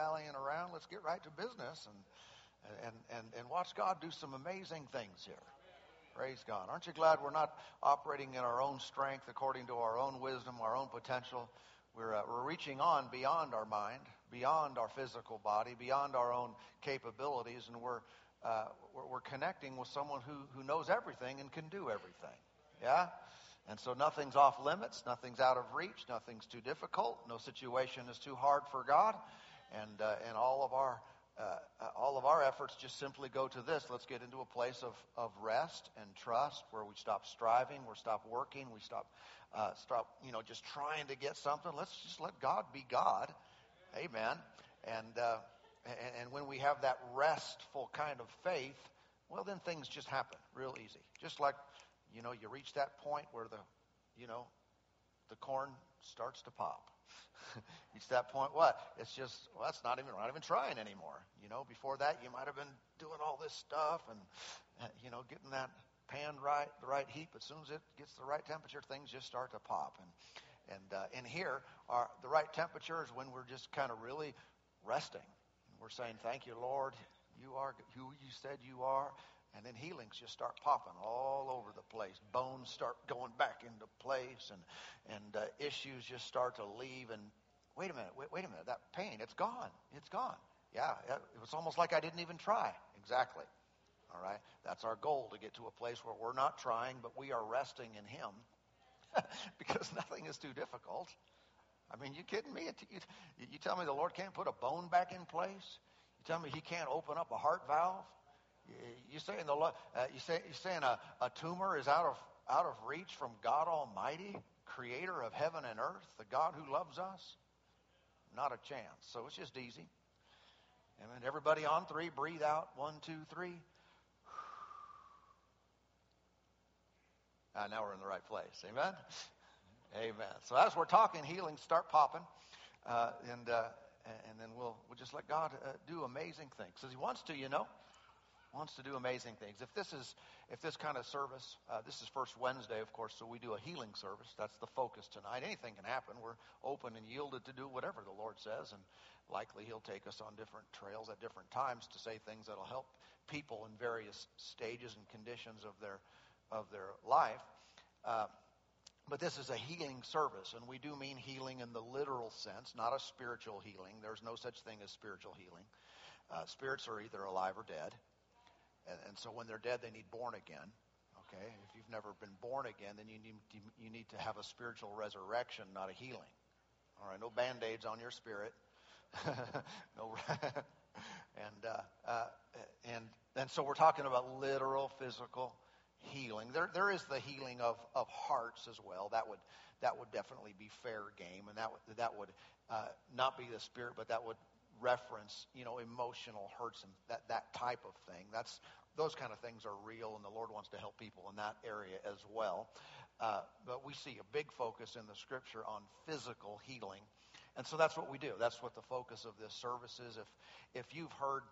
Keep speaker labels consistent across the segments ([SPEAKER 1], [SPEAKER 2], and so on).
[SPEAKER 1] dilly-dallying around. Let's get right to business and, and, and, and watch God do some amazing things here. Praise God. Aren't you glad we're not operating in our own strength according to our own wisdom, our own potential? We're, uh, we're reaching on beyond our mind, beyond our physical body, beyond our own capabilities, and we're, uh, we're, we're connecting with someone who, who knows everything and can do everything. Yeah? And so nothing's off limits, nothing's out of reach, nothing's too difficult, no situation is too hard for God, and, uh, and all of our uh, uh, all of our efforts just simply go to this. Let's get into a place of, of rest and trust where we stop striving, we stop working, we stop, uh, stop, you know, just trying to get something. Let's just let God be God. Amen. And, uh, and, and when we have that restful kind of faith, well, then things just happen real easy. Just like, you know, you reach that point where the, you know, the corn starts to pop. it's that point what? It's just, well, that's not even, we're not even trying anymore. You know, before that, you might have been doing all this stuff and, uh, you know, getting that pan right, the right heat. But as soon as it gets the right temperature, things just start to pop. And, and uh, in here, our, the right temperature is when we're just kind of really resting. We're saying, thank you, Lord. You are who you said you are. And then healings just start popping all over the place. Bones start going back into place, and and uh, issues just start to leave. And wait a minute, wait, wait a minute, that pain, it's gone, it's gone. Yeah, it was almost like I didn't even try. Exactly. All right, that's our goal to get to a place where we're not trying, but we are resting in Him, because nothing is too difficult. I mean, you kidding me? You, you tell me the Lord can't put a bone back in place? You tell me He can't open up a heart valve? You saying the uh, you say you saying a, a tumor is out of out of reach from God Almighty, Creator of heaven and earth, the God who loves us? Not a chance. So it's just easy. Amen. Everybody on three, breathe out. One, two, three. Ah, now we're in the right place. Amen. Amen. So as we're talking healing, start popping, uh, and uh, and then we'll we'll just let God uh, do amazing things because He wants to, you know wants to do amazing things. If this is if this kind of service, uh, this is first Wednesday, of course, so we do a healing service. That's the focus tonight. Anything can happen. We're open and yielded to do whatever the Lord says, and likely He'll take us on different trails at different times to say things that'll help people in various stages and conditions of their of their life. Uh, but this is a healing service, and we do mean healing in the literal sense, not a spiritual healing. There's no such thing as spiritual healing. Uh, spirits are either alive or dead. And, and so when they're dead, they need born again. Okay? If you've never been born again, then you need, you need to have a spiritual resurrection, not a healing. All right? No band aids on your spirit. no. and, uh, uh, and, and so we're talking about literal physical healing. There, there is the healing of, of hearts as well. That would, that would definitely be fair game, and that that would uh, not be the spirit, but that would reference, you know, emotional hurts and that, that type of thing. That's, those kind of things are real, and the Lord wants to help people in that area as well. Uh, but we see a big focus in the Scripture on physical healing. And so that's what we do. That's what the focus of this service is. If, if you've heard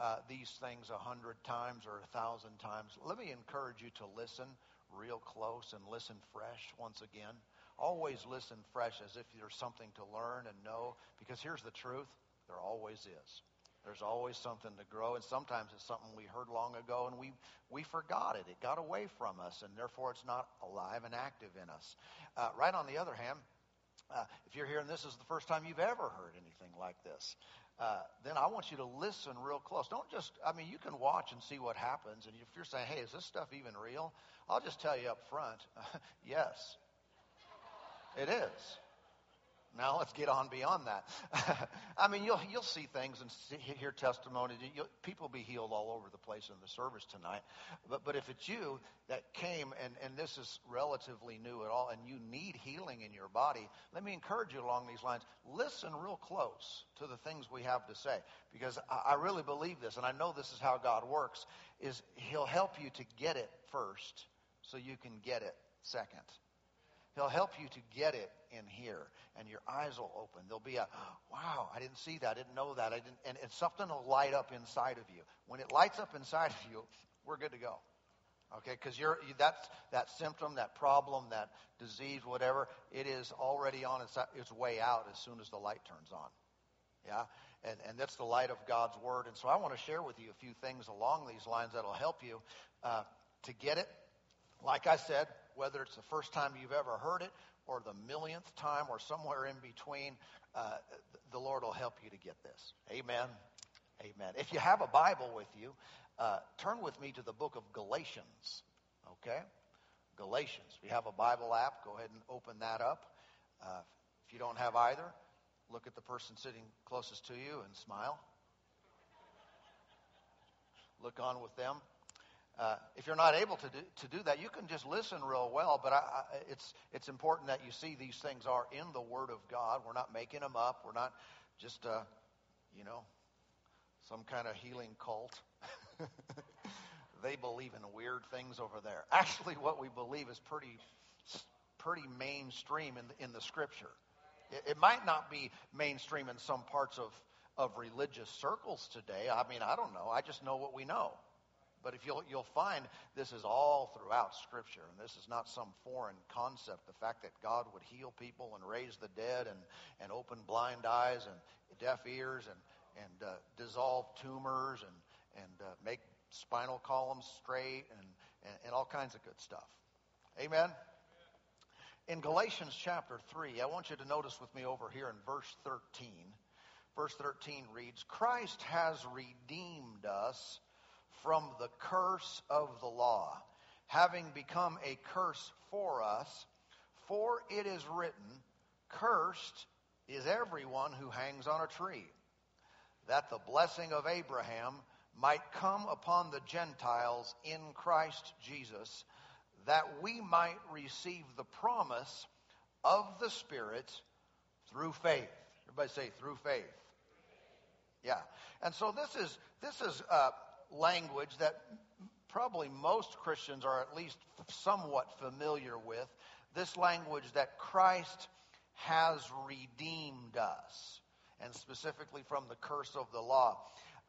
[SPEAKER 1] uh, these things a hundred times or a thousand times, let me encourage you to listen real close and listen fresh once again. Always listen fresh as if there's something to learn and know, because here's the truth there always is. There's always something to grow, and sometimes it's something we heard long ago and we, we forgot it. It got away from us, and therefore it's not alive and active in us. Uh, right on the other hand, uh, if you're here and this is the first time you've ever heard anything like this, uh, then I want you to listen real close. Don't just, I mean, you can watch and see what happens. And if you're saying, hey, is this stuff even real? I'll just tell you up front yes, it is. Now let's get on beyond that. I mean, you'll you'll see things and see, hear testimonies. You'll, people be healed all over the place in the service tonight. But but if it's you that came and and this is relatively new at all, and you need healing in your body, let me encourage you along these lines. Listen real close to the things we have to say, because I, I really believe this, and I know this is how God works. Is He'll help you to get it first, so you can get it second. He'll help you to get it in here, and your eyes will open. There'll be a, wow, I didn't see that, I didn't know that, I didn't, and, and something will light up inside of you. When it lights up inside of you, we're good to go. Okay, because you're that's that symptom, that problem, that disease, whatever, it is already on its, its way out as soon as the light turns on. Yeah, and and that's the light of God's word. And so I want to share with you a few things along these lines that'll help you uh, to get it. Like I said, whether it's the first time you've ever heard it or the millionth time or somewhere in between, uh, the Lord will help you to get this. Amen. Amen. If you have a Bible with you, uh, turn with me to the book of Galatians. Okay? Galatians. You have a Bible app, go ahead and open that up. Uh, if you don't have either, look at the person sitting closest to you and smile. Look on with them. Uh, if you're not able to do, to do that, you can just listen real well. But I, I, it's it's important that you see these things are in the Word of God. We're not making them up. We're not just uh, you know some kind of healing cult. they believe in weird things over there. Actually, what we believe is pretty pretty mainstream in the, in the Scripture. It, it might not be mainstream in some parts of of religious circles today. I mean, I don't know. I just know what we know. But if you'll, you'll find this is all throughout Scripture, and this is not some foreign concept. The fact that God would heal people and raise the dead and, and open blind eyes and deaf ears and, and uh, dissolve tumors and, and uh, make spinal columns straight and, and, and all kinds of good stuff. Amen? In Galatians chapter 3, I want you to notice with me over here in verse 13. Verse 13 reads, Christ has redeemed us from the curse of the law, having become a curse for us. For it is written, Cursed is everyone who hangs on a tree, that the blessing of Abraham might come upon the Gentiles in Christ Jesus, that we might receive the promise of the Spirit through faith. Everybody say through faith. Yeah. And so this is this is uh, language that probably most Christians are at least somewhat familiar with. This language that Christ has redeemed us, and specifically from the curse of the law.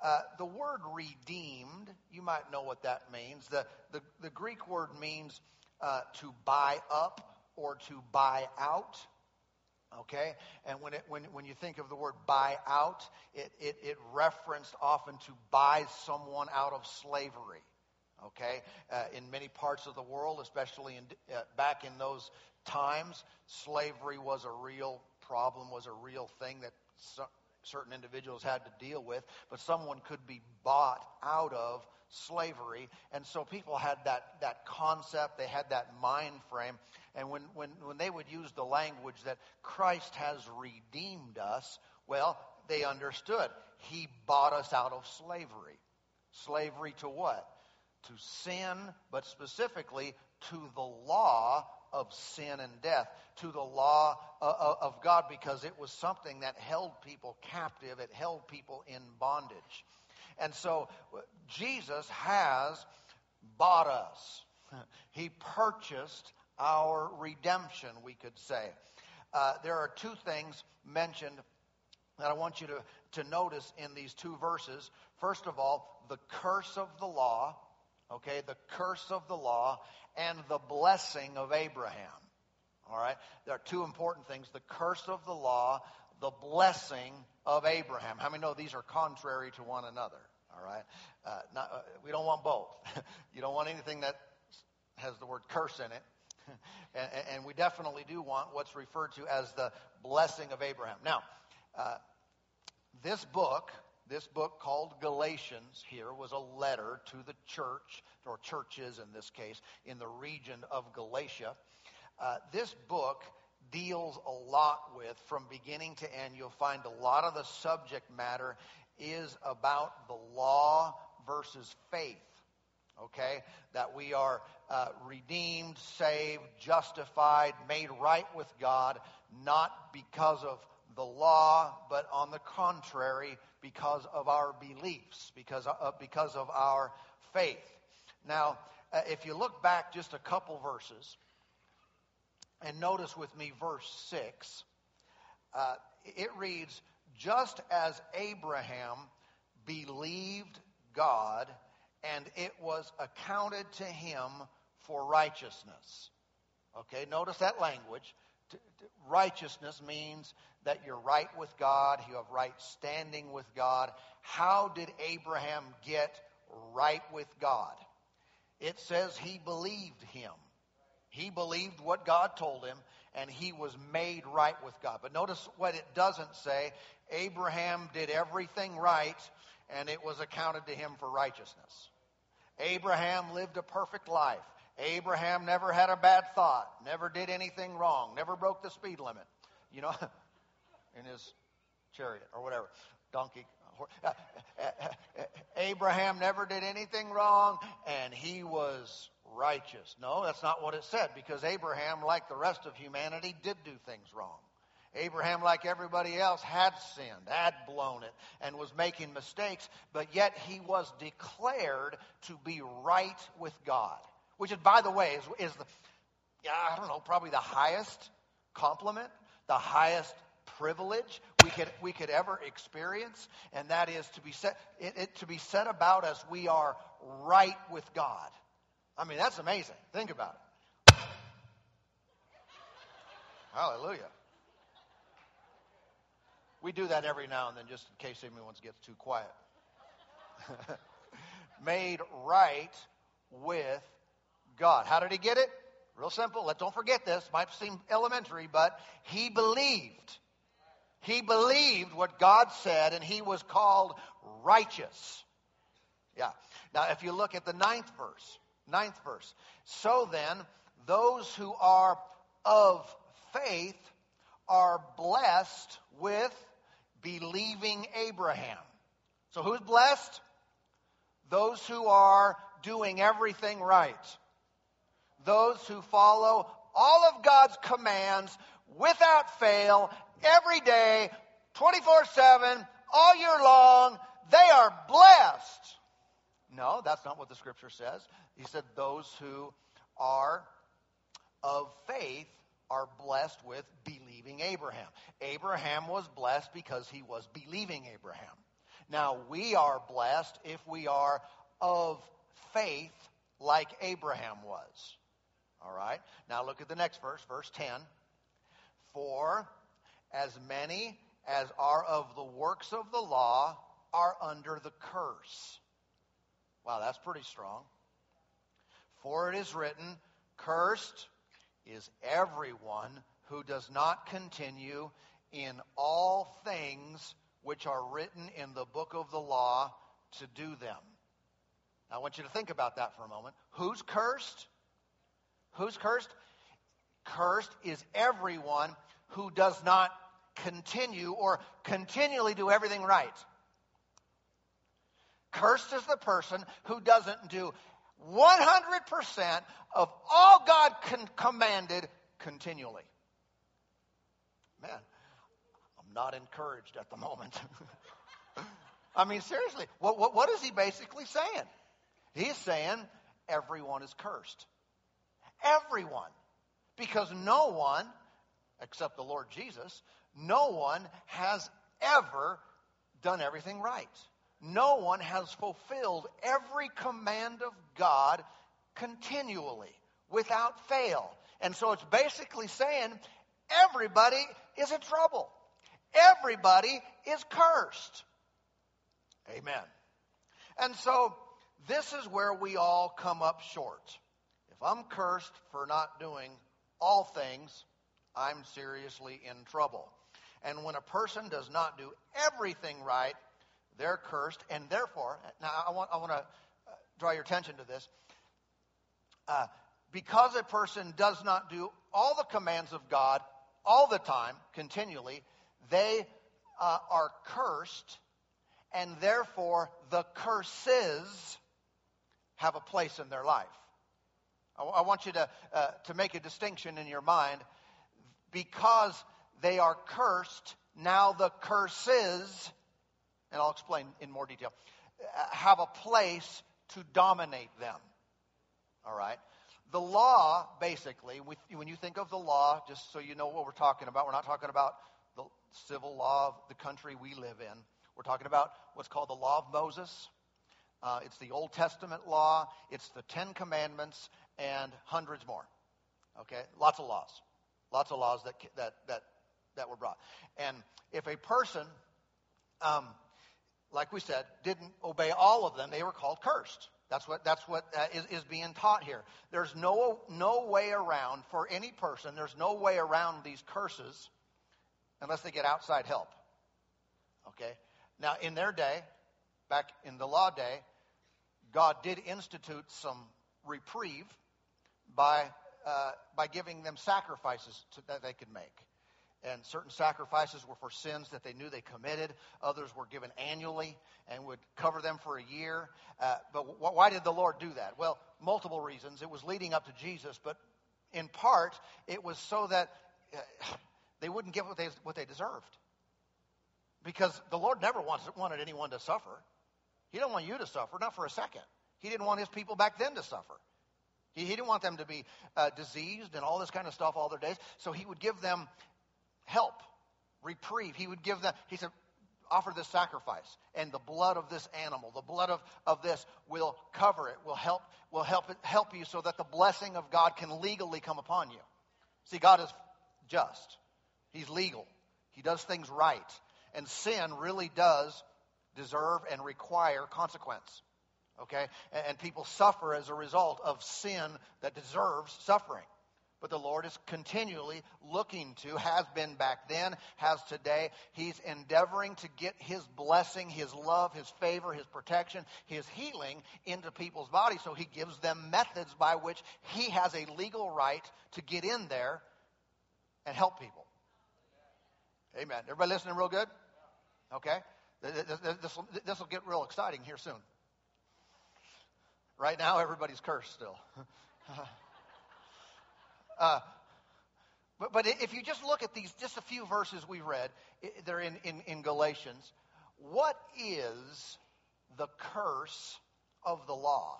[SPEAKER 1] Uh, the word redeemed, you might know what that means. The, the, the Greek word means uh, to buy up or to buy out. Okay? And when, it, when, when you think of the word buy out, it, it, it referenced often to buy someone out of slavery. Okay? Uh, in many parts of the world, especially in, uh, back in those times, slavery was a real problem, was a real thing that so, certain individuals had to deal with. But someone could be bought out of slavery. And so people had that, that concept, they had that mind frame. And when, when, when they would use the language that Christ has redeemed us, well, they understood. He bought us out of slavery. Slavery to what? To sin, but specifically to the law of sin and death, to the law uh, uh, of God, because it was something that held people captive, it held people in bondage. And so Jesus has bought us. He purchased our redemption, we could say. Uh, there are two things mentioned that I want you to, to notice in these two verses. First of all, the curse of the law, okay, the curse of the law, and the blessing of Abraham. All right? There are two important things the curse of the law, the blessing of Abraham. How many know these are contrary to one another? All right? Uh, not, uh, we don't want both. you don't want anything that has the word curse in it. and, and, we definitely do want what's referred to as the blessing of Abraham. Now, uh, this book, this book called Galatians here, was a letter to the church, or churches in this case, in the region of Galatia. Uh, this book deals a lot with, from beginning to end, you'll find a lot of the subject matter is about the law versus faith. Okay? That we are uh, redeemed, saved, justified, made right with God, not because of the law, but on the contrary, because of our beliefs, because of, uh, because of our faith. Now, uh, if you look back just a couple verses, and notice with me verse 6, uh, it reads, just as Abraham believed God and it was accounted to him for righteousness. Okay, notice that language. righteousness means that you're right with God, you have right standing with God. How did Abraham get right with God? It says he believed him. He believed what God told him, and he was made right with God. But notice what it doesn't say. Abraham did everything right, and it was accounted to him for righteousness. Abraham lived a perfect life. Abraham never had a bad thought, never did anything wrong, never broke the speed limit, you know, in his chariot or whatever, donkey. Abraham never did anything wrong, and he was righteous. No, that's not what it said, because Abraham, like the rest of humanity, did do things wrong. Abraham, like everybody else, had sinned, had blown it, and was making mistakes, but yet he was declared to be right with God which is, by the way, is, is the, I don't know, probably the highest compliment, the highest privilege we could, we could ever experience, and that is to be set, it, it, to be set about as we are right with God. I mean, that's amazing. Think about it. Hallelujah. We do that every now and then just in case anyone gets too quiet. Made right with God. How did he get it? Real simple. Let don't forget this. Might seem elementary, but he believed. He believed what God said, and he was called righteous. Yeah. Now, if you look at the ninth verse, ninth verse. So then, those who are of faith are blessed with believing Abraham. So who's blessed? Those who are doing everything right those who follow all of God's commands without fail, every day, 24 7, all year long, they are blessed. No, that's not what the scripture says. He said those who are of faith are blessed with believing Abraham. Abraham was blessed because he was believing Abraham. Now, we are blessed if we are of faith like Abraham was. All right? Now look at the next verse, verse 10. For as many as are of the works of the law are under the curse. Wow, that's pretty strong. For it is written, Cursed is everyone who does not continue in all things which are written in the book of the law to do them. I want you to think about that for a moment. Who's cursed? Who's cursed? Cursed is everyone who does not continue or continually do everything right. Cursed is the person who doesn't do 100% of all God con- commanded continually. Man, I'm not encouraged at the moment. I mean, seriously, what, what, what is he basically saying? He's saying everyone is cursed. Everyone. Because no one, except the Lord Jesus, no one has ever done everything right. No one has fulfilled every command of God continually, without fail. And so it's basically saying everybody is in trouble. Everybody is cursed. Amen. And so this is where we all come up short. If I'm cursed for not doing all things, I'm seriously in trouble. And when a person does not do everything right, they're cursed, and therefore, now I want, I want to uh, draw your attention to this. Uh, because a person does not do all the commands of God all the time, continually, they uh, are cursed, and therefore the curses have a place in their life. I, want you to, uh, to make a distinction in your mind. Because they are cursed, now the curses, and I'll explain in more detail, uh, have a place to dominate them. All right? The law, basically, when you think of the law, just so you know what we're talking about, we're not talking about the civil law of the country we live in. We're talking about what's called the law of Moses. Uh, it's the Old Testament law. It's the Ten Commandments and hundreds more. Okay? Lots of laws. Lots of laws that, that, that, that were brought. And if a person, um, like we said, didn't obey all of them, they were called cursed. That's what, that's what uh, is, is being taught here. There's no, no way around for any person, there's no way around these curses unless they get outside help. Okay? Now, in their day, back in the law day, God did institute some reprieve by, uh, by giving them sacrifices to, that they could make. And certain sacrifices were for sins that they knew they committed. Others were given annually and would cover them for a year. Uh, but wh- why did the Lord do that? Well, multiple reasons. It was leading up to Jesus, but in part, it was so that uh, they wouldn't get what they, what they deserved. Because the Lord never wants, wanted anyone to suffer. He didn't want you to suffer, not for a second. He didn't want his people back then to suffer. He, he didn't want them to be uh, diseased and all this kind of stuff all their days. So he would give them help, reprieve. He would give them, he said, offer this sacrifice. And the blood of this animal, the blood of, of this will cover it, will help, will help it, help you so that the blessing of God can legally come upon you. See, God is just. He's legal. He does things right. And sin really does deserve and require consequence. Okay? And, and people suffer as a result of sin that deserves suffering. But the Lord is continually looking to, has been back then, has today. He's endeavoring to get His blessing, His love, His favor, His protection, His healing into people's bodies. So He gives them methods by which He has a legal right to get in there and help people. Amen. Everybody listening real good? Okay? This will, get real exciting here soon. Right now, everybody's cursed still. uh, but, but if you just look at these, just a few verses we read, they're in, in, in Galatians. What is the curse of the law?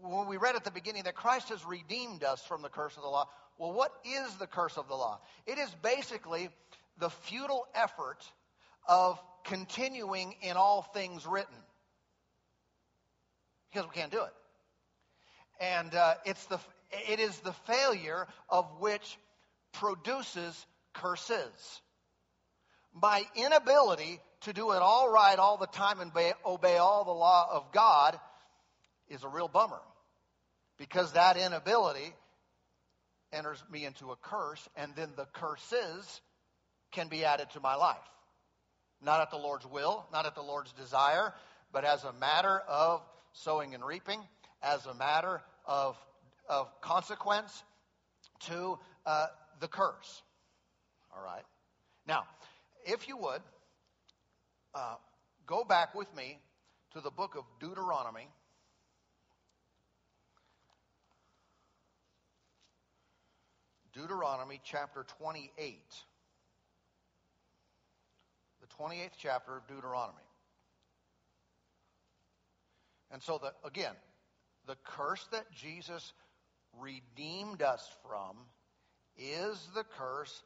[SPEAKER 1] When we read at the beginning that Christ has redeemed us from the curse of the law, well, what is the curse of the law? It is basically the futile effort of continuing in all things written because we can't do it. And uh, it's the, it is the failure of which produces curses. My inability to do it all right all the time and obey, all the law of God is a real bummer because that inability enters me into a curse, and then the curses can be added to my life. Not at the Lord's will, not at the Lord's desire, but as a matter of sowing and reaping, as a matter of, of consequence to uh, the curse. All right? Now, if you would, uh, go back with me to the book of Deuteronomy. Deuteronomy chapter 28. The 28th chapter of Deuteronomy. And so, the, again, the curse that Jesus redeemed us from is the curse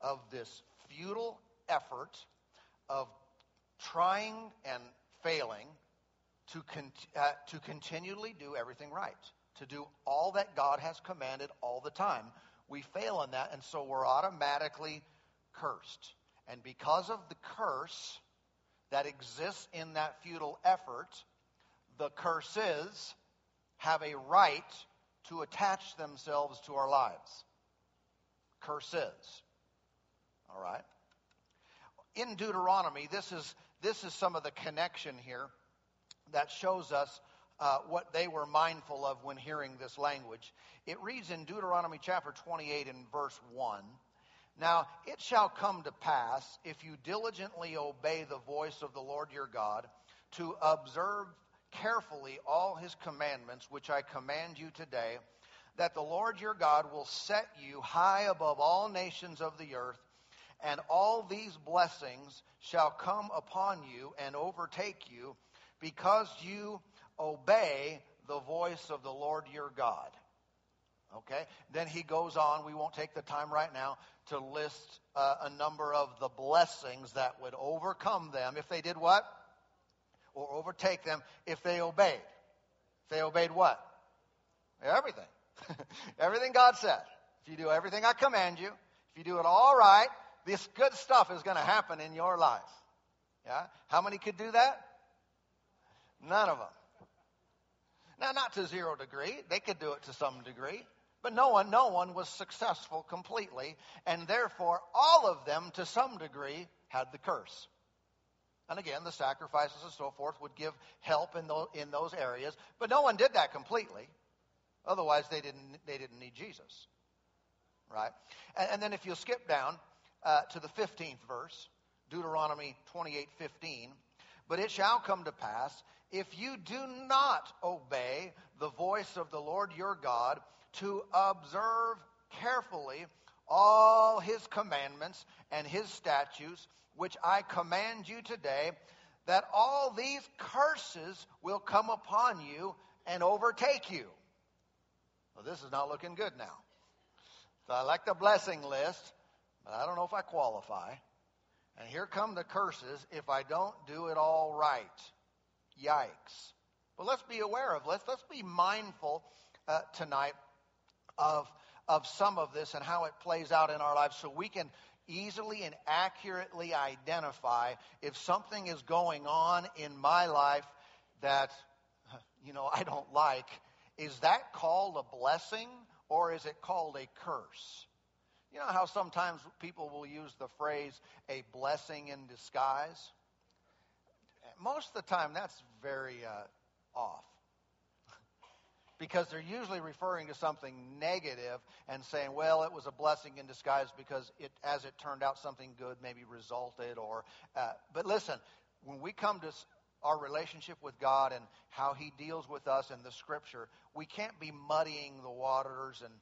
[SPEAKER 1] of this futile effort of trying and failing to, con- uh, to continually do everything right, to do all that God has commanded all the time. We fail in that, and so we're automatically cursed. And because of the curse that exists in that futile effort, the curses have a right to attach themselves to our lives. Curses. All right? In Deuteronomy, this is, this is some of the connection here that shows us uh, what they were mindful of when hearing this language. It reads in Deuteronomy chapter 28 and verse 1 now it shall come to pass, if you diligently obey the voice of the Lord your God, to observe carefully all his commandments, which I command you today, that the Lord your God will set you high above all nations of the earth, and all these blessings shall come upon you and overtake you, because you obey the voice of the Lord your God. Okay? Then he goes on, we won't take the time right now to list uh, a number of the blessings that would overcome them if they did what? Or overtake them if they obeyed. If they obeyed what? Everything. Everything God said. if you do everything I command you, if you do it all right, this good stuff is going to happen in your life. Yeah? How many could do that? None of them. Now, not to zero degree. They could do it to some degree. But no one, no one was successful completely. And therefore, all of them, to some degree, had the curse. And again, the sacrifices and so forth would give help in those, in those areas. But no one did that completely. Otherwise, they didn't, they didn't need Jesus. Right? And, and then if you skip down uh, to the 15th verse, Deuteronomy 28 15. But it shall come to pass, if you do not obey the voice of the Lord your God, to observe carefully all his commandments and his statutes, which I command you today, that all these curses will come upon you and overtake you. Well, this is not looking good now. So I like the blessing list, but I don't know if I qualify. And here come the curses if I don't do it all right. Yikes. But let's be aware of, let's, let's be mindful uh, tonight of, of some of this and how it plays out in our lives so we can easily and accurately identify if something is going on in my life that, you know, I don't like. Is that called a blessing or is it called a curse? You know how sometimes people will use the phrase a blessing in disguise? Most of the time, that's very uh, off. Because they're usually referring to something negative and saying, well, it was a blessing in disguise because it, as it turned out, something good maybe resulted. Or, uh, but listen, when we come to our relationship with God and how He deals with us in the Scripture, we can't be muddying the waters and,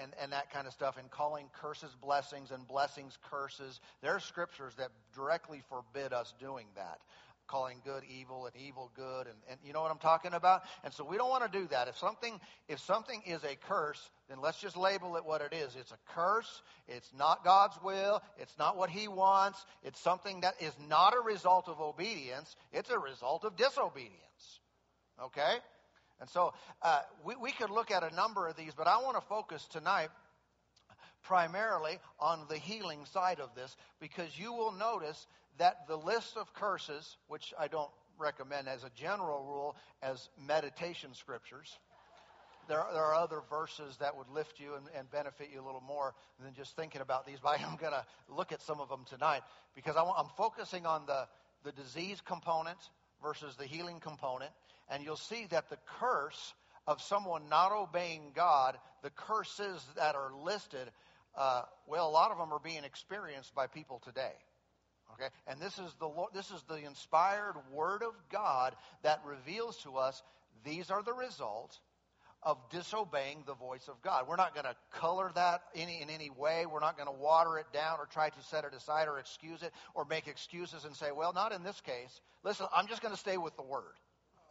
[SPEAKER 1] and, and that kind of stuff and calling curses blessings and blessings curses. There are scriptures that directly forbid us doing that calling good evil and evil good and, and you know what i'm talking about? And so we don't want to do that. If something if something is a curse then let's just label it what it is. It's a curse. It's not god's will. It's not what he wants. It's something that is not a result of obedience. It's a result of disobedience. Okay? And so uh, we, we could look at a number of these, but I want to focus tonight primarily on the healing side of this because you will notice that the list of curses, which I don't recommend as a general rule as meditation scriptures, there, there are other verses that would lift you and, and, benefit you a little more than just thinking about these. But I'm going to look at some of them tonight because I am focusing on the, the disease component versus the healing component and you'll see that the curse of someone not obeying God, the curses that are listed, uh, well, a lot of them are being experienced by people today. Okay, and this is the this is the inspired Word of God that reveals to us these are the results of disobeying the voice of God. We're not going to color that any, in any way. We're not going to water it down or try to set it aside or excuse it or make excuses and say, well, not in this case. Listen, I'm just going to stay with the Word.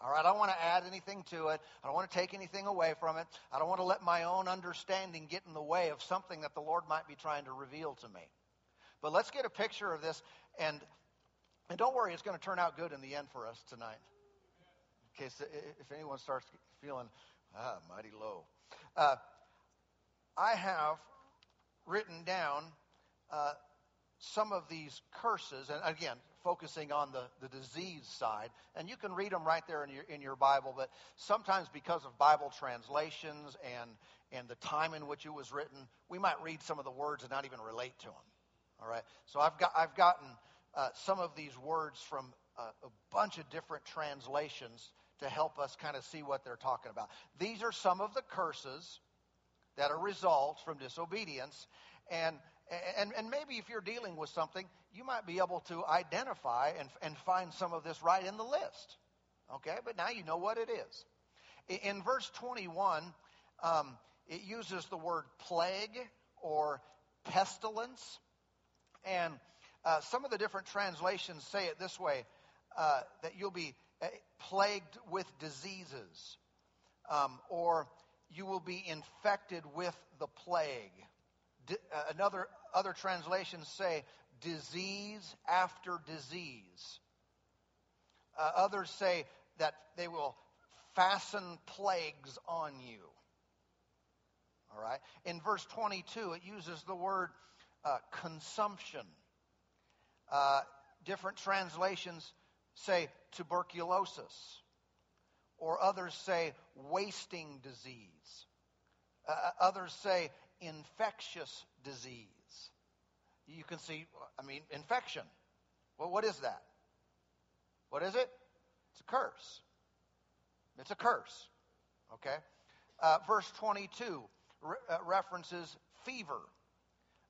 [SPEAKER 1] All right, I don't want to add anything to it. I don't want to take anything away from it. I don't want to let my own understanding get in the way of something that the Lord might be trying to reveal to me. But let's get a picture of this, and and don't worry, it's going to turn out good in the end for us tonight. In case if anyone starts feeling ah mighty low, uh, I have written down uh, some of these curses, and again, focusing on the, the disease side. And you can read them right there in your, in your Bible, but sometimes because of Bible translations and, and the time in which it was written, we might read some of the words and not even relate to them. All right? So I've, got, I've gotten uh, some of these words from a, a bunch of different translations to help us kind of see what they're talking about. These are some of the curses that are results from disobedience. And and, and maybe if you're dealing with something, you might be able to identify and, and find some of this right in the list. Okay, but now you know what it is. In verse 21, um, it uses the word plague or pestilence. And uh, some of the different translations say it this way uh, that you'll be uh, plagued with diseases, um, or you will be infected with the plague. Uh, another other translations say disease after disease. Uh, others say that they will fasten plagues on you. All right. In verse 22, it uses the word uh, consumption. Uh, different translations say tuberculosis, or others say wasting disease. Uh, others say infectious disease. You can see, I mean, infection. Well, what is that? What is it? It's a curse. It's a curse. Okay? Uh, verse 22 re- uh, references fever.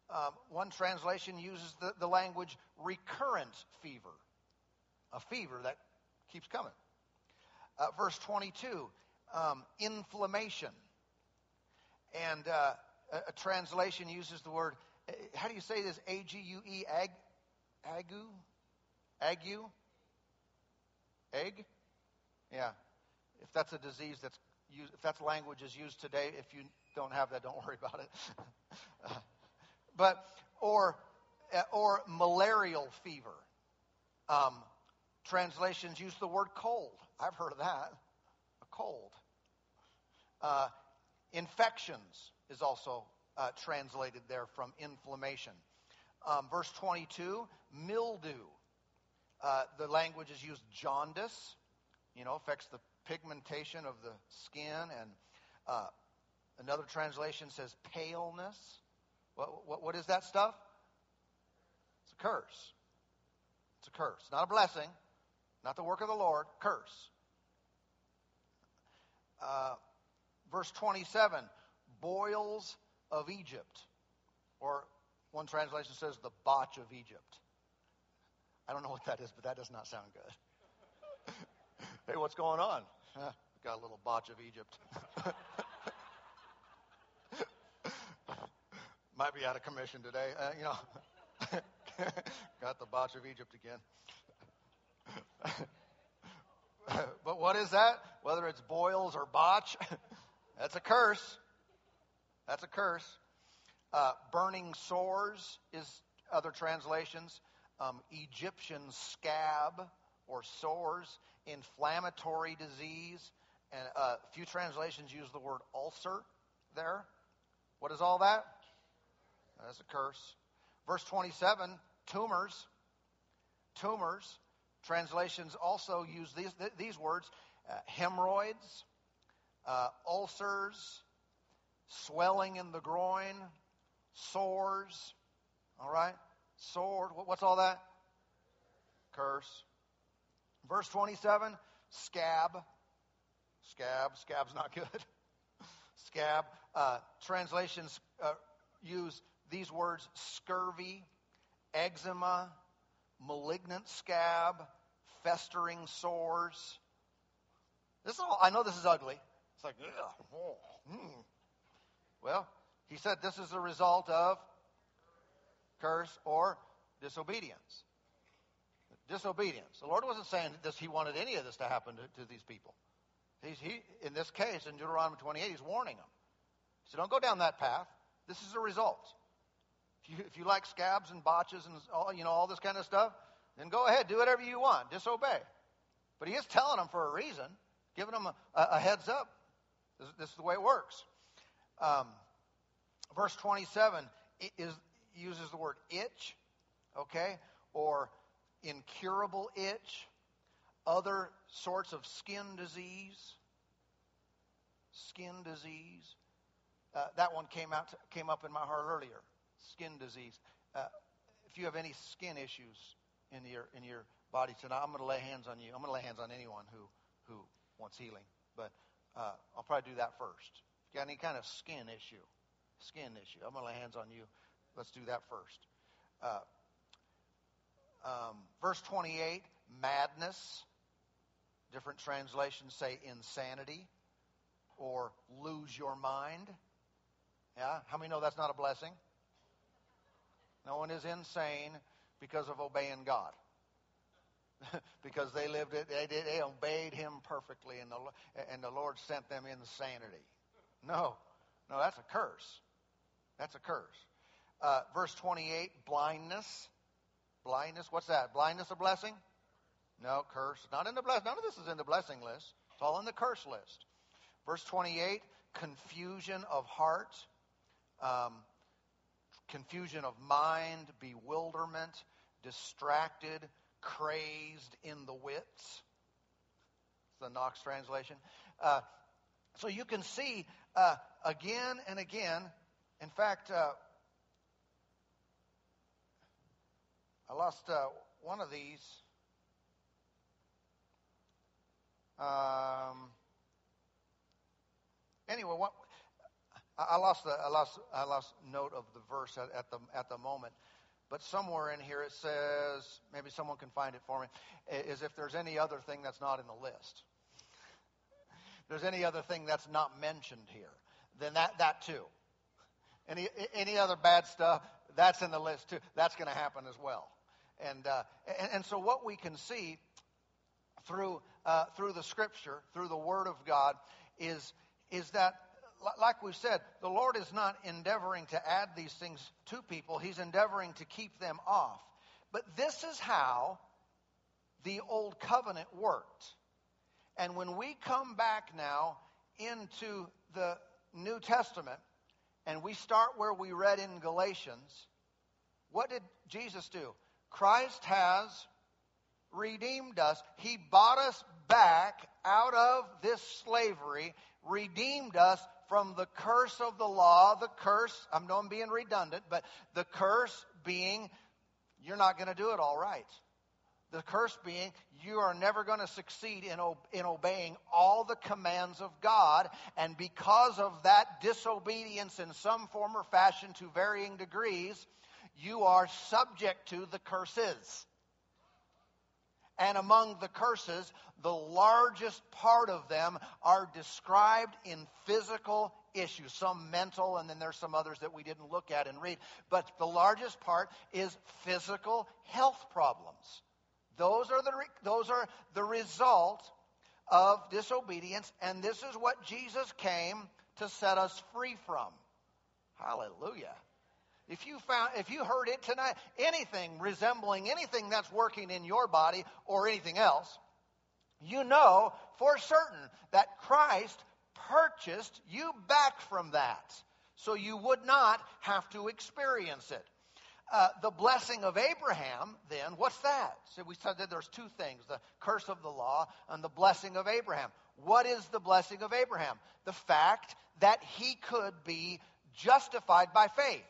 [SPEAKER 1] Um, one translation uses the, the language recurrent fever, a fever that keeps coming. Uh, verse 22, um, inflammation. And uh, a, a, translation uses the word, how do you say this? A G U E, ag, agu? Ague? Egg? Yeah. If that's a disease that's used, if that's language is used today, if you don't have that, don't worry about it. but or uh, or malarial fever. Um, translations use the word cold. I've heard of that. A cold. Uh, infections is also uh, translated there from inflammation. Um, verse 22, mildew. Uh, the language is used jaundice, you know, affects the pigmentation of the skin. And uh, another translation says paleness. What, what, what is that stuff? It's a curse. It's a curse. Not a blessing, not the work of the Lord. Curse. Uh, verse 27 boils of Egypt. Or one translation says the botch of Egypt. I don't know what that is, but that does not sound good. hey, what's going on? Huh, got a little botch of Egypt. Might be out of commission today. Uh, you know, got the botch of Egypt again. but what is that? Whether it's boils or botch, that's a curse. That's a curse. Uh, burning sores is other translations. Um, Egyptian scab or sores, inflammatory disease, and a uh, few translations use the word ulcer there. What is all that? That's a curse. Verse 27, tumors. Tumors. Translations also use these, these words uh, hemorrhoids, uh, ulcers, swelling in the groin, sores. All right? Sword. What's all that? Curse. Verse 27, scab. Scab. Scab's not good. scab. Uh, translations uh, use these words scurvy, eczema, malignant scab, festering sores. This is all, I know this is ugly. It's like, oh, mm. Well, he said this is a result of curse or disobedience. Disobedience. The Lord wasn't saying this, he wanted any of this to happen to, to these people. He's, he, in this case, in Deuteronomy 28, he's warning them. So don't go down that path. This is a result. If you, if you like scabs and botches and all, you know, all this kind of stuff, then go ahead, do whatever you want, disobey. But he is telling them for a reason, giving them a, a heads up. This, this, is the way it works. Um, verse 27 is, uses the word itch, okay, or incurable itch, other sorts of skin disease, skin disease. Uh, that one came out came up in my heart earlier skin disease. Uh, if you have any skin issues in your in your body tonight, I'm going to lay hands on you. I'm going to lay hands on anyone who who wants healing, but uh, I'll probably do that first. Got any kind of skin issue, skin issue, I'm going to lay hands on you. Let's do that first. Uh, um, verse 28, madness. Different translations say insanity or lose your mind. Yeah, how many know that's not a blessing? No one is insane because of obeying God. because they lived it, they, did, they obeyed Him perfectly, and the, and the Lord sent them insanity. No, no, that's a curse. That's a curse. Uh, verse 28, blindness. Blindness, what's that? Blindness a blessing? No, curse. Not in the bless. None of this is in the blessing list. It's all in the curse list. Verse 28, confusion of heart. um, confusion of mind, bewilderment, distracted, crazed in the wits. It's the Knox translation. Uh, so you can see uh, again and again. In fact, uh, I lost uh, one of these. Um, anyway, what, I lost the I lost I lost note of the verse at, at the at the moment, but somewhere in here it says maybe someone can find it for me. Is if there's any other thing that's not in the list. There's any other thing that's not mentioned here, then that that too. Any any other bad stuff that's in the list too. That's going to happen as well. And, uh, and and so what we can see through uh, through the Scripture, through the Word of God, is is that like we've said, the Lord is not endeavoring to add these things to people, He's endeavoring to keep them off. But this is how the Old Covenant worked. And when we come back now into the New Testament and we start where we read in Galatians, what did Jesus do? Christ has redeemed us. He bought us back out of this slavery, redeemed us from the curse of the law. The curse, I know I'm being redundant, but the curse being you're not going to do it all right. The curse being you are never going to succeed in, in obeying all the commands of God. And because of that disobedience in some form or fashion to varying degrees, you are subject to the curses. And among the curses, the largest part of them are described in physical issues, some mental, and then there's some others that we didn't look at and read. But the largest part is physical health problems. Those are the, those are the result of disobedience, and this is what Jesus came to set us free from. Hallelujah. If you found, if you heard it tonight, anything resembling anything that's working in your body or anything else, you know for certain that Christ purchased you back from that. So you would not have to experience it. Uh, the blessing of Abraham, then, what's that? So we said that there's two things the curse of the law and the blessing of Abraham. What is the blessing of Abraham? The fact that he could be justified by faith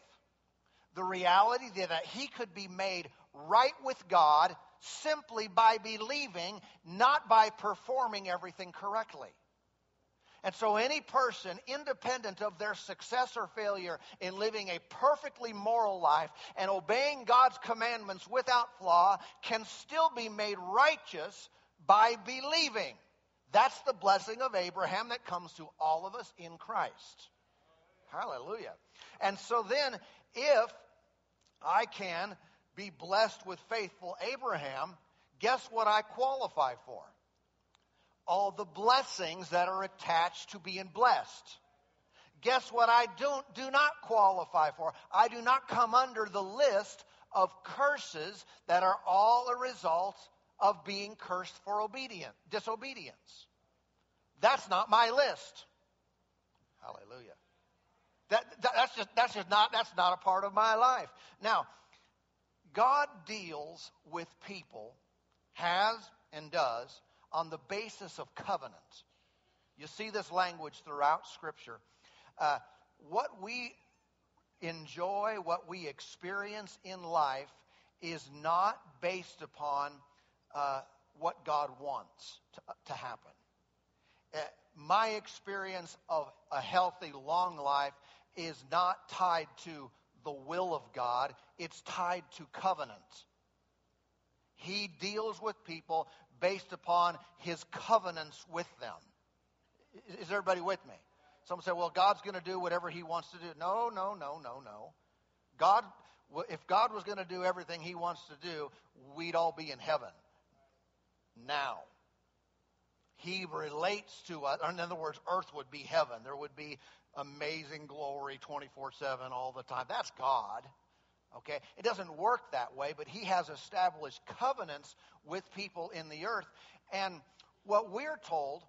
[SPEAKER 1] the reality that he could be made right with God simply by believing, not by performing everything correctly. And so, any person, independent of their success or failure in living a perfectly moral life and obeying God's commandments without flaw, can still be made righteous by believing. That's the blessing of Abraham that comes to all of us in Christ. Hallelujah. And so then, if I can be blessed with faithful Abraham, guess what I qualify for? All the blessings that are attached to being blessed. Guess what I don't, do not qualify for? I do not come under the list of curses that are all a result of being cursed for obedience, disobedience. That's not my list. Hallelujah. That, that, that's just that's just not that's not a part of my life. Now, God deals with people, has and does, on the basis of covenant. You see this language throughout Scripture. Uh, what we enjoy, what we experience in life, is not based upon uh, what God wants to, to happen. Uh, my experience of a healthy, long life is not tied to the will of God, it's tied to covenant. He deals with people based upon his covenants with them. Is everybody with me? Someone say, well, God's going to do whatever he wants to do. No, no, no, no, no. God, if God was going to do everything he wants to do, we'd all be in heaven now. He relates to us. In other words, earth would be heaven. There would be amazing glory 24 7 all the time. That's God. Okay? It doesn't work that way, but He has established covenants with people in the earth. And what we're told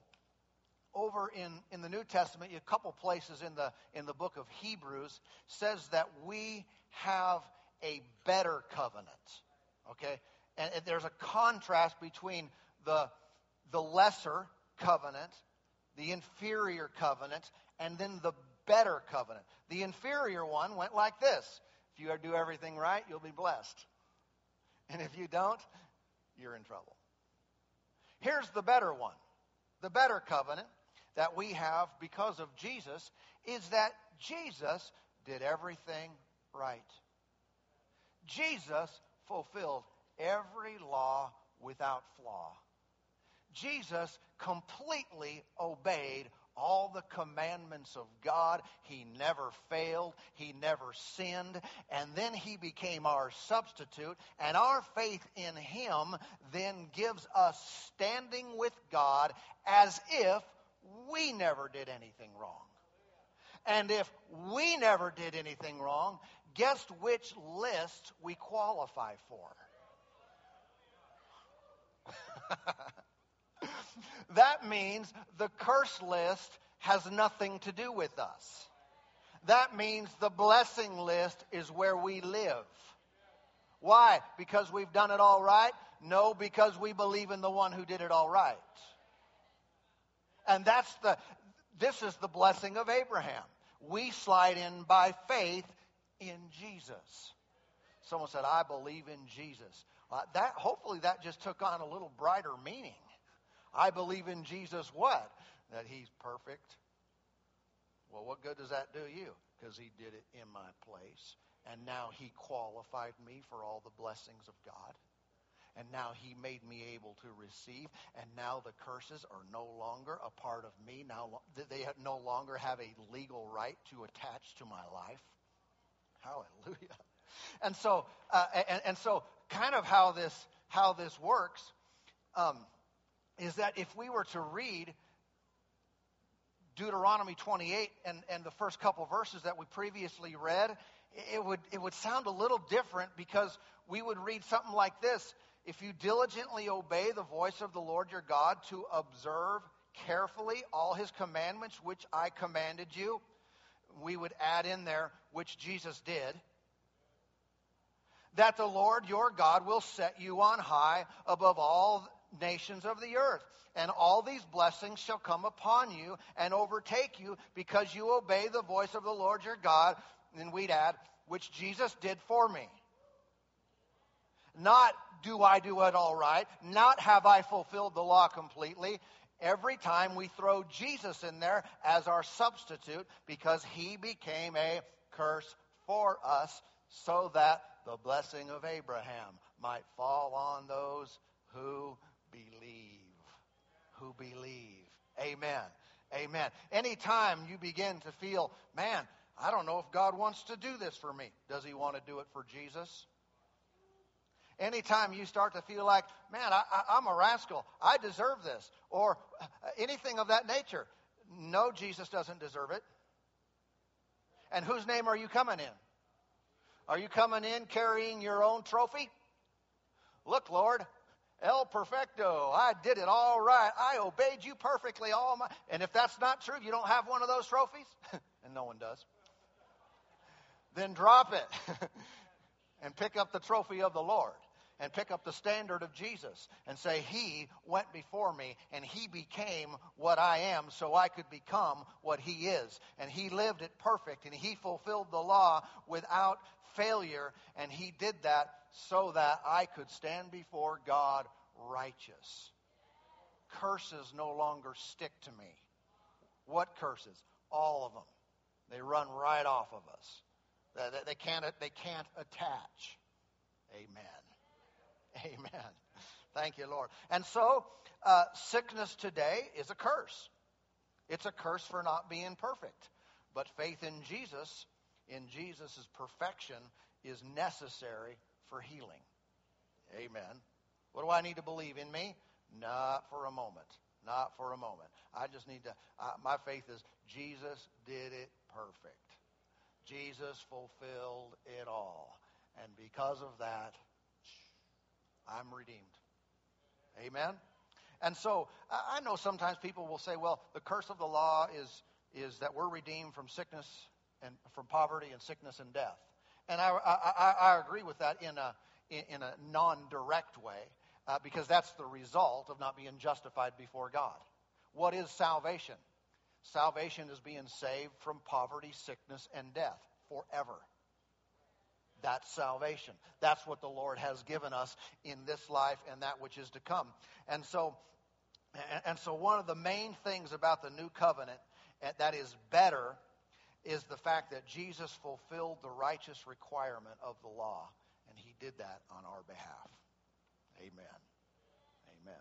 [SPEAKER 1] over in, in the New Testament, a couple places in the, in the book of Hebrews, says that we have a better covenant. Okay? And, there's a contrast between the, the lesser covenant, the inferior covenant, and then the better covenant. The inferior one went like this If you do everything right, you'll be blessed. And if you don't, you're in trouble. Here's the better one. The better covenant that we have because of Jesus is that Jesus did everything right. Jesus fulfilled every law without flaw. Jesus completely obeyed all the commandments of God. He never failed. He never sinned. And then he became our substitute. And our faith in him then gives us standing with God as if we never did anything wrong. And if we never did anything wrong, guess which list we qualify for? that means the curse list has nothing to do with us. That means the blessing list is where we live. Why? Because we've done it all right? No, because we believe in the one who did it all right. And that's the this is the blessing of Abraham. We slide in by faith in Jesus. Someone said, "I believe in Jesus." Uh, that hopefully that just took on a little brighter meaning. I believe in Jesus what? That he's perfect. Well, what good does that do you? Because he did it in my place. And now he qualified me for all the blessings of God. And now he made me able to receive. And now the curses are no longer a part of me. Now they no longer have a legal right to attach to my life. Hallelujah. And so, uh, and, and, so, kind of how this how this works um, is that if we were to read Deuteronomy 28 and, and the first couple verses that we previously read, it would, it would sound a little different because we would read something like this. If you diligently obey the voice of the Lord your God to observe carefully all his commandments which I commanded you, we would add in there, which Jesus did, that the Lord your God will set you on high above all nations of the earth. And all these blessings shall come upon you and overtake you because you obey the voice of the Lord your God. And we'd add, which Jesus did for me. Not do I do it all right, not have I fulfilled the law completely. Every time we throw Jesus in there as our substitute because he became a curse for us so that the blessing of Abraham might fall on those who believe. Who believe. Amen. Amen. Anytime you begin to feel, man, I don't know if God wants to do this for me, does he want to do it for Jesus? Anytime you start to feel like, man, I, am a rascal, I deserve this, or uh, anything of that nature, no, Jesus doesn't deserve it. And whose name are you coming in? Are you coming in carrying your own trophy? Look, Lord, El Perfecto. I did it all right. I obeyed you perfectly all my. And if that's not true, you don't have one of those trophies, and no one does, then drop it and pick up the trophy of the Lord and pick up the standard of Jesus and say, He went before me and He became what I am so I could become what He is. And He lived it perfect and He fulfilled the law without failure. And He did that so that I could stand before God righteous. Curses no longer stick to me. What curses? All of them. They run right off of us. They, can't, they can't attach. Amen. Amen. Thank you, Lord. And so, uh, sickness today is a curse. It's a curse for not being perfect. But faith in Jesus, in Jesus' perfection, is necessary for healing. Amen. What do I need to believe in me? Not for a moment. Not for a moment. I just need to, uh, my faith is Jesus did it perfect. Jesus fulfilled it all. And because of that, I'm redeemed. Amen? And so I know sometimes people will say, well, the curse of the law is, is that we're redeemed from sickness and from poverty and sickness and death. And I, I, I agree with that in a, in a non-direct way uh, because that's the result of not being justified before God. What is salvation? Salvation is being saved from poverty, sickness, and death forever. That's salvation. That's what the Lord has given us in this life and that which is to come. And so, and so one of the main things about the new covenant eh, that is better is the fact that Jesus fulfilled the righteous requirement of the law, and he did that on our behalf. Amen. Amen.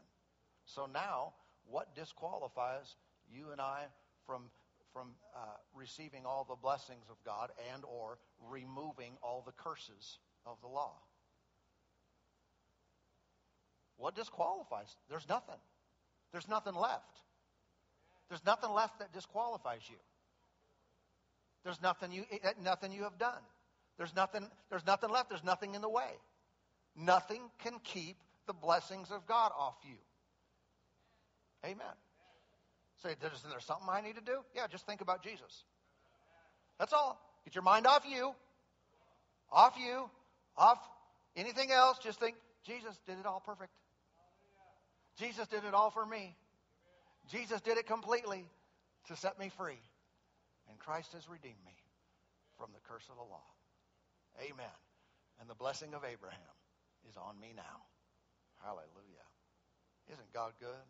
[SPEAKER 1] So now, what disqualifies you and I from from uh, receiving all the blessings of God and or removing all the curses of the law. What disqualifies? There's nothing. There's nothing left. There's nothing left that disqualifies you. There's nothing you eh, nothing you have done. There's nothing there's nothing left. There's nothing in the way. Nothing can keep the blessings of God off you. Amen. Say, there's, there's something I need to do? Yeah, just think about Jesus. That's all. Get your mind off you, off you, off anything else. Just think, Jesus did it all perfect. Jesus did it all for me. Jesus did it completely to set me free. And Christ has redeemed me from the curse of the law. Amen. And the blessing of Abraham is on me now. Hallelujah. Isn't God good?